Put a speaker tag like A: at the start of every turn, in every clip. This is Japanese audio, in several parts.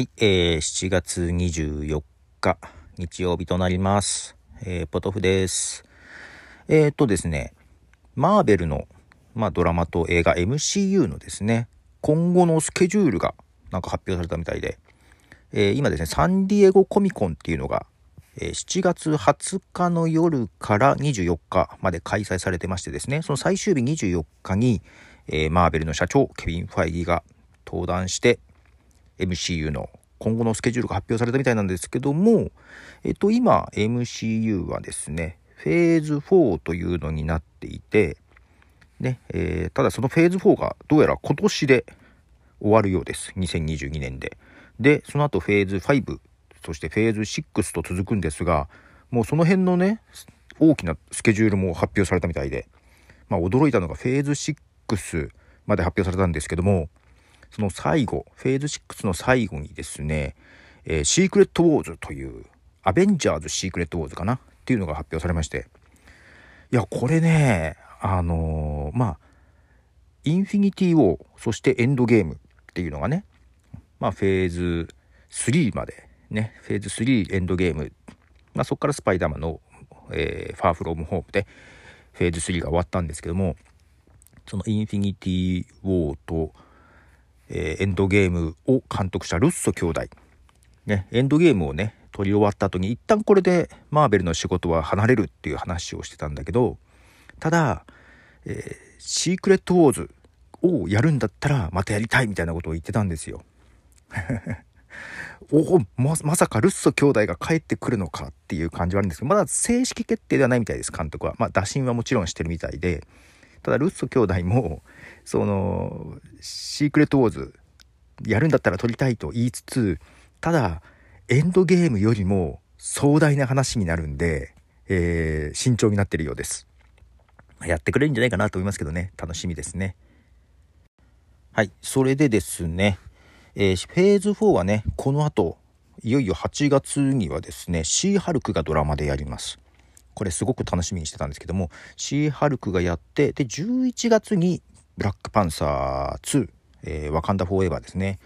A: はい、えー、7月24日、日曜日となります。えー、ポトフです。えー、っとですね、マーベルの、まあ、ドラマと映画 MCU のですね、今後のスケジュールがなんか発表されたみたいで、えー今ですね、サンディエゴコミコンっていうのが、えー7月20日の夜から24日まで開催されてましてですね、その最終日24日に、えーマーベルの社長、ケビン・ファイギーが登壇して、MCU の今後のスケジュールが発表されたみたいなんですけども、えっと、今 MCU はですね、フェーズ4というのになっていて、ね、えーただそのフェーズ4がどうやら今年で終わるようです。2022年で。で、その後フェーズ5、そしてフェーズ6と続くんですが、もうその辺のね、大きなスケジュールも発表されたみたいで、まあ驚いたのがフェーズ6まで発表されたんですけども、その最後、フェーズ6の最後にですね、えーシークレット・ウォーズという、アベンジャーズ・シークレット・ウォーズかなっていうのが発表されまして、いや、これね、あのーまあ、インフィニティ・ウォー、そしてエンドゲームっていうのがね、まあ、フェーズ3まで、ね、フェーズ3エンドゲーム、まあ、そこからスパイダーマンの、えーファーフロームホームで、フェーズ3が終わったんですけども、そのインフィニティ・ウォーと、えーエンドゲームを監督したルッソ兄弟。ね、エンドゲームをね、撮り終わった後に一旦これでマーベルの仕事は離れるっていう話をしてたんだけど、ただ、えーシークレット・ウォーズをやるんだったらまたやりたいみたいなことを言ってたんですよ。おおままさかルッソ兄弟が帰ってくるのかっていう感じはあるんですけどまだ正式決定ではないみたいです監督はまあ打診はもちろんしてるみたいでただルッソ兄弟もそのシークレット・ウォーズやるんだったら撮りたいと言いつつただエンドゲームよりも壮大な話になるんで、えー慎重になってるようです。やってくれるんじゃないかなと思いますけどね。楽しみですね。はいそれでですねえーフェーズ4はね、この後、いよいよ8月にはですね、シーハルクがドラマでやります。これすごく楽しみにしてたんですけども、シーハルクがやって、で、11月にブラックパンサー2、えーワカンダフォーエバーですね、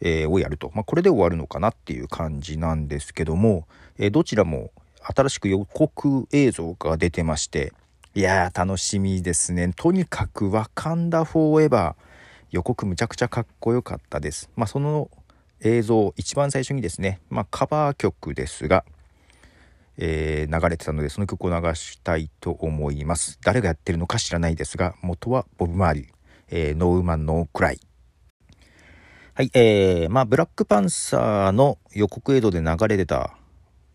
A: えーをやると。まあ、これで終わるのかなっていう感じなんですけども、えーどちらも新しく予告映像が出てまして、いやー、楽しみですね。とにかくワカンダフォーエバー、予告むちゃくちゃかっこよかったです。まあ、その映像一番最初にですね、まあ、カバー曲ですが、えー流れてたのでその曲を流したいと思います。誰がやってるのか知らないですが元はボブ・マーリー、えーノーウーマン・ノー・クライ。はい、えー、まあブラックパンサーの予告映像で流れてた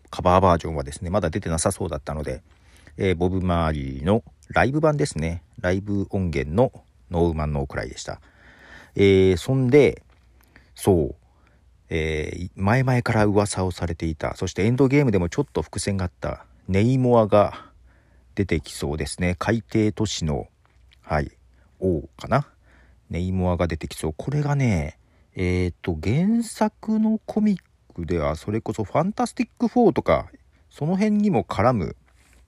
A: カバーバージョンはですねまだ出てなさそうだったので、えーボブ・マーリーのライブ版ですねライブ音源のノーウーマン・ノー・クライでした。えーそんで、そう、えー前々から噂をされていた、そしてエンドゲームでもちょっと伏線があったネイモアが出てきそうですね。海底都市の、はい、王かな？ネイモアが出てきそう。これがね、えっ、と、原作のコミックでは、それこそファンタスティック4とか、その辺にも絡む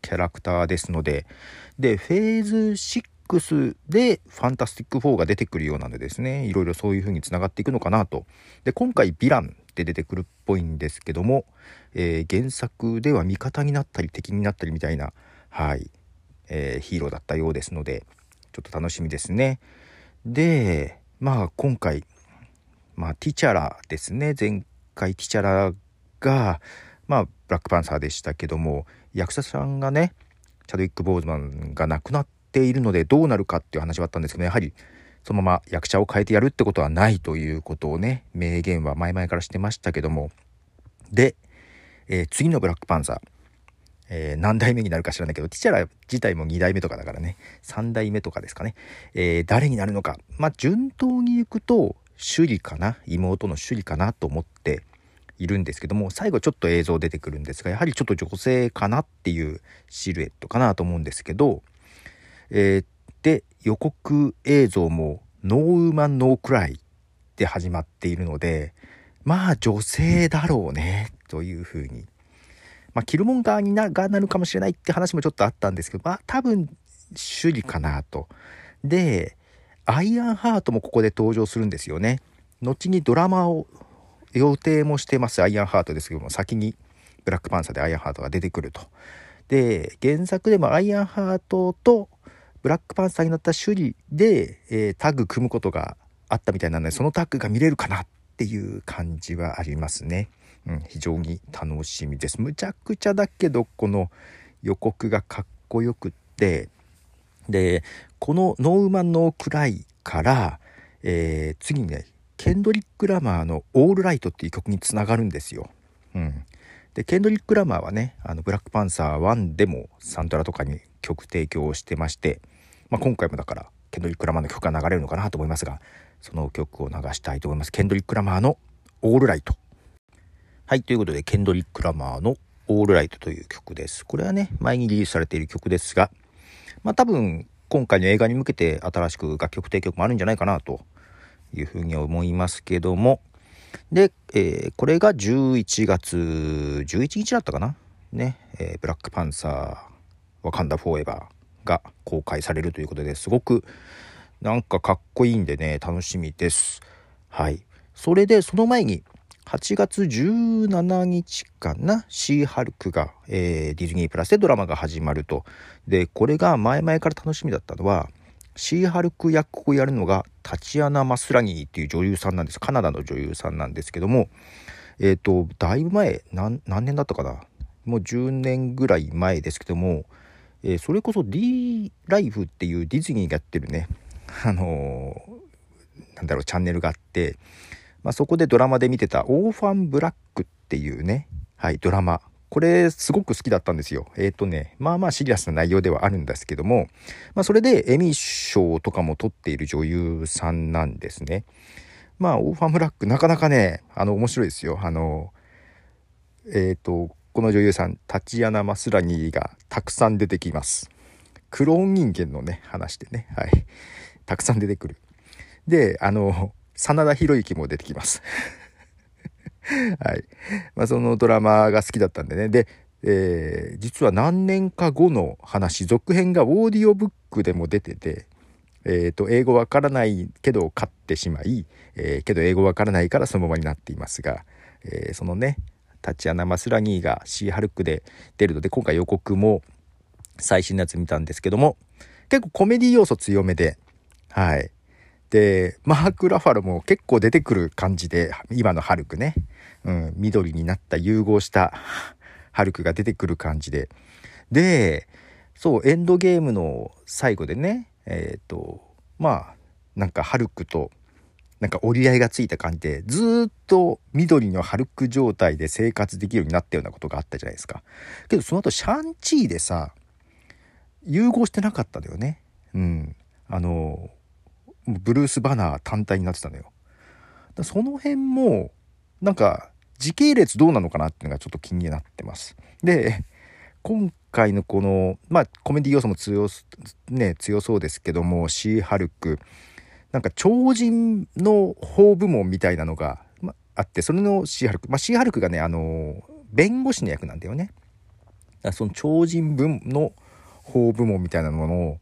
A: キャラクターですので、で、フェーズ6でファンタスティック4が出てくるようなのでですね、いろいろそういう風につながっていくのかなと。で、今回ヴィランで出てくるっぽいんですけども、えー原作では味方になったり敵になったりみたいな、はい、えーヒーローだったようですので、ちょっと楽しみですね。で、まあ今回、まあティチャラですね。前回ティチャラが、まあブラックパンサーでしたけども、役者さんがね、チャドウィック・ボーズマンが亡くなっているのでどうなるかっていう話はあったんですけどやはりそのまま役者を変えてやるってことはないということをね明言は前々からしてましたけども。で、えー次のブラックパンサー、えー何代目になるか知らないけどティチャラ自体も2代目とかだからね。3代目とかですかね、えー誰になるのか。まあ順当に行くと首里かな。妹の首里かなと思っているんですけども最後ちょっと映像出てくるんですがやはりちょっと女性かなっていうシルエットかなと思うんですけど、えーで予告映像も「ノーウーマン・ノー・クライ」で始まっているのでまあ女性だろうねというふうに。まあキルモンガーにながなるかもしれないって話もちょっとあったんですけどまあ多分首里かなと。でアイアンハートもここで登場するんですよね。後にドラマを予定もしてますアイアンハートですけども先にブラックパンサーでアイアンハートが出てくると。で原作でもアイアンハートとブラックパンサーになった首里で、えー、タッグ組むことがあったみたいなのでそのタッグが見れるかなっていう感じはありますね。うん、非常に楽しみです。むちゃくちゃだけどこの予告がかっこよくってでこの「 No Woman No Cry」から、えー、次にねケンドリック・ラマーの「オールライト」っていう曲につながるんですよ。うん、でケンドリック・ラマーはねあのブラックパンサー1でもサントラとかに曲提供してまして、まあ、今回もだからケンドリック・ラマーの曲が流れるのかなと思いますがその曲を流したいと思います。ケンドリック・ラマーの「オールライト」はいということでケンドリック・ラマーの「オールライト」という曲です。これはね前にリリースされている曲ですがまあ多分今回の映画に向けて新しく楽曲提供もあるんじゃないかなというふうに思いますけどもで、えー、これが11月11日だったかな？ね、えー、ブラックパンサーワカンダフォーエバー。が公開されるということですごくなんかかっこいいんでね楽しみです。はい。それでその前に8月17日かなシーハルクが、えー、ディズニープラスでドラマが始まると。でこれが前々から楽しみだったのはシーハルク役をやるのがタチアナ・マスラニーっていう女優さんなんです。カナダの女優さんなんですけどもえっ、ー、とだいぶ前何年だったかな？もう10年ぐらい前ですけども、えー、それこそ D ライフっていうディズニーがやってるねあのー、なんだろうチャンネルがあって、まあ、そこでドラマで見てた「オーファン・ブラック」っていうねはいドラマこれすごく好きだったんですよ。えっ、ー、とね、まあまあシリアスな内容ではあるんですけども、まあそれでエミー賞とかも取っている女優さんなんですね。まあオーファンブラックなかなかね、あの面白いですよ。あの、えっ、ー、と、この女優さん、タチアナ・マスラニーがたくさん出てきます。クローン人間のね、話でね、はい。たくさん出てくる。で、あの、真田広之も出てきます。はい。まあ、そのドラマが好きだったんでね。で、えー、実は何年か後の話、続編がオーディオブックでも出てて、えっ、ー、と、英語わからないけど買ってしまい、えー、けど英語わからないからそのままになっていますが、えそのね、タチアナ・マスラニーがシーハルクで出るので、今回予告も最新のやつ見たんですけども、結構コメディ要素強めで、はい。で、マーク・ラファロも結構出てくる感じで、今のハルクね。うん、緑になった融合したハルクが出てくる感じで。で、そう、エンドゲームの最後でね、えっ、ー、と、まあ、なんかハルクと、なんか折り合いがついた感じで、ずっと緑のハルク状態で生活できるようになったようなことがあったじゃないですか。けどその後シャンチーでさ、融合してなかったんだよね。うん。あの、ブルース・バナー単体になってたのよ。その辺も、なんか、時系列どうなのかなっていうのがちょっと気になってます。で、今回のこの、まあ、コメディ要素も強,、ね、強そうですけども、シー・ハルク、なんか超人の法部門みたいなのが、まあって、それのシー・ハルク、まあ、シー・ハルクがね、あの、弁護士の役なんだよね。その超人分の法部門みたいなものを、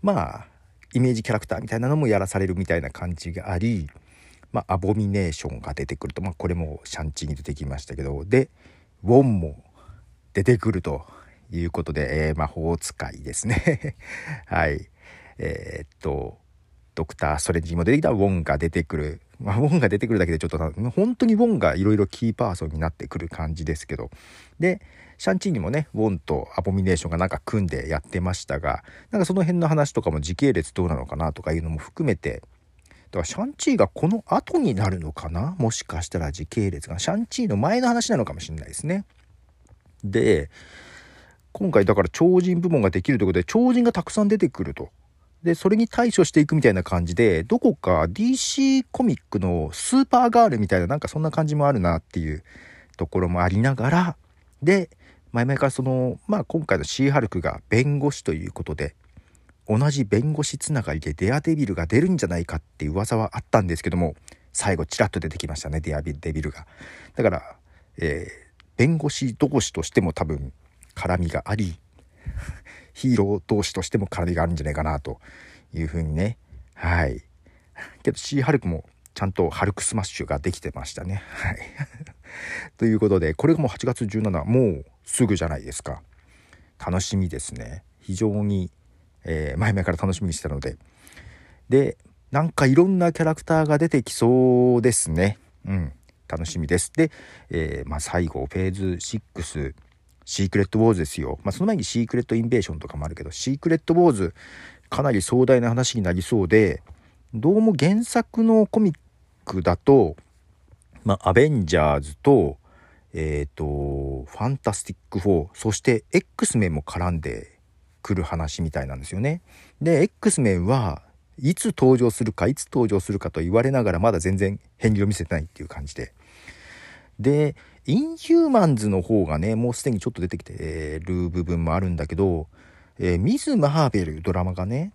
A: まあ、イメージキャラクターみたいなのもやらされるみたいな感じがあり、まあ、アボミネーションが出てくると、まあ、これもシャンチーに出てきましたけど、で、ウォンも出てくるということで、えー、魔法使いですね。はい。えー、っと、ドクター・ストレンジにも出てきたウォンが出てくる。まあ、ウォンが出てくるだけでちょっと、本当にウォンがいろいろキーパーソンになってくる感じですけど。で、シャンチーにもね、ウォンとアボミネーションがなんか組んでやってましたが、なんかその辺の話とかも時系列どうなのかなとかいうのも含めて、だからシャンチーがこの後になるのかな？もしかしたら時系列が。シャンチーの前の話なのかもしれないですね。で、今回だから超人部門ができるということで、超人がたくさん出てくると。で、それに対処していくみたいな感じで、どこか DC コミックのスーパーガールみたいな、なんかそんな感じもあるなっていうところもありながら、で、前々からその、まあ今回のシーハルクが弁護士ということで、同じ弁護士つながりでデアデビルが出るんじゃないかっていう噂はあったんですけども最後ちらっと出てきましたねデアデビルが。だから、えー、弁護士同士としても多分絡みがありヒーロー同士としても絡みがあるんじゃないかなというふうにねはいけどシーハルクもちゃんとハルクスマッシュができてましたね。はい。ということで、これがもう8月17、もうすぐじゃないですか。楽しみですね。非常に、えー、前々から楽しみにしてたので。で、なんかいろんなキャラクターが出てきそうですね。うん。楽しみです。で、えー、まあ、最後、フェーズ6、シークレットウォーズですよ。まあ、その前にシークレットインベーションとかもあるけど、シークレットウォーズ、かなり壮大な話になりそうで、どうも原作のコミックだと、まあ、アベンジャーズと、えっ、ー、と、ファンタスティック4、そして X メンも絡んでくる話みたいなんですよね。で、X メンはいつ登場するか、いつ登場するかと言われながらまだ全然片鱗を見せてないっていう感じで。で、インヒューマンズの方がね、もうすでにちょっと出てきてる部分もあるんだけど、えー、ミズ・マーベルドラマがね、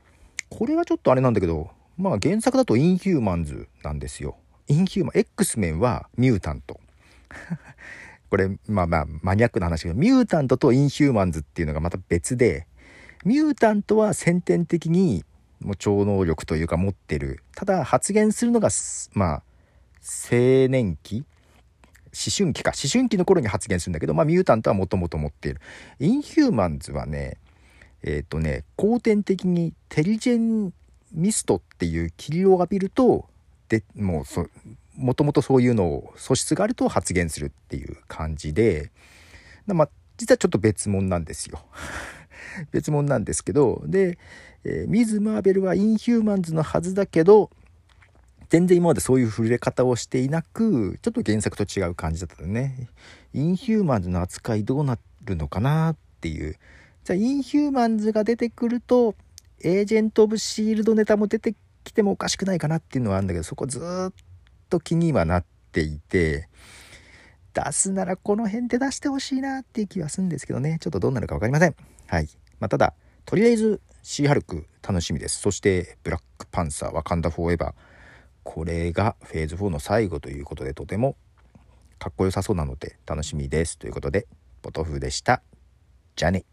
A: これはちょっとあれなんだけど、まあ原作だとインヒューマンズなんですよ。インヒューマン、X メンはミュータント。これ、まあまあマニアックな話けど、ミュータントとインヒューマンズっていうのがまた別で、ミュータントは先天的にもう超能力というか持ってる。ただ発言するのが、まあ、青年期思春期か。思春期の頃に発言するんだけど、まあ、ミュータントはもともと持っている。インヒューマンズはね、えっ、ー、とね、後天的にテリジェンミストっていう霧を浴びると、で、もうそ、もともとそういうのを素質があると発言するっていう感じで、まあ、実はちょっと別物なんですよ。別物なんですけど、で、えー、ミズ・マーベルはインヒューマンズのはずだけど、全然今までそういう触れ方をしていなく、ちょっと原作と違う感じだったのね。インヒューマンズの扱いどうなるのかなっていう。じゃあ、インヒューマンズが出てくると、エージェント・オブ・シールドネタも出てきてもおかしくないかなっていうのはあるんだけど、そこずっと気にはなっていて、出すならこの辺で出してほしいなっていう気はするんですけどね。ちょっとどうなるか分かりません。はい。まあ、ただ、とりあえずシーハルク楽しみです。そして、ブラックパンサー、ワカンダフォーエバー。これがフェーズ4の最後ということで、とてもかっこよさそうなので楽しみです。ということで、ポトフでした。じゃあね。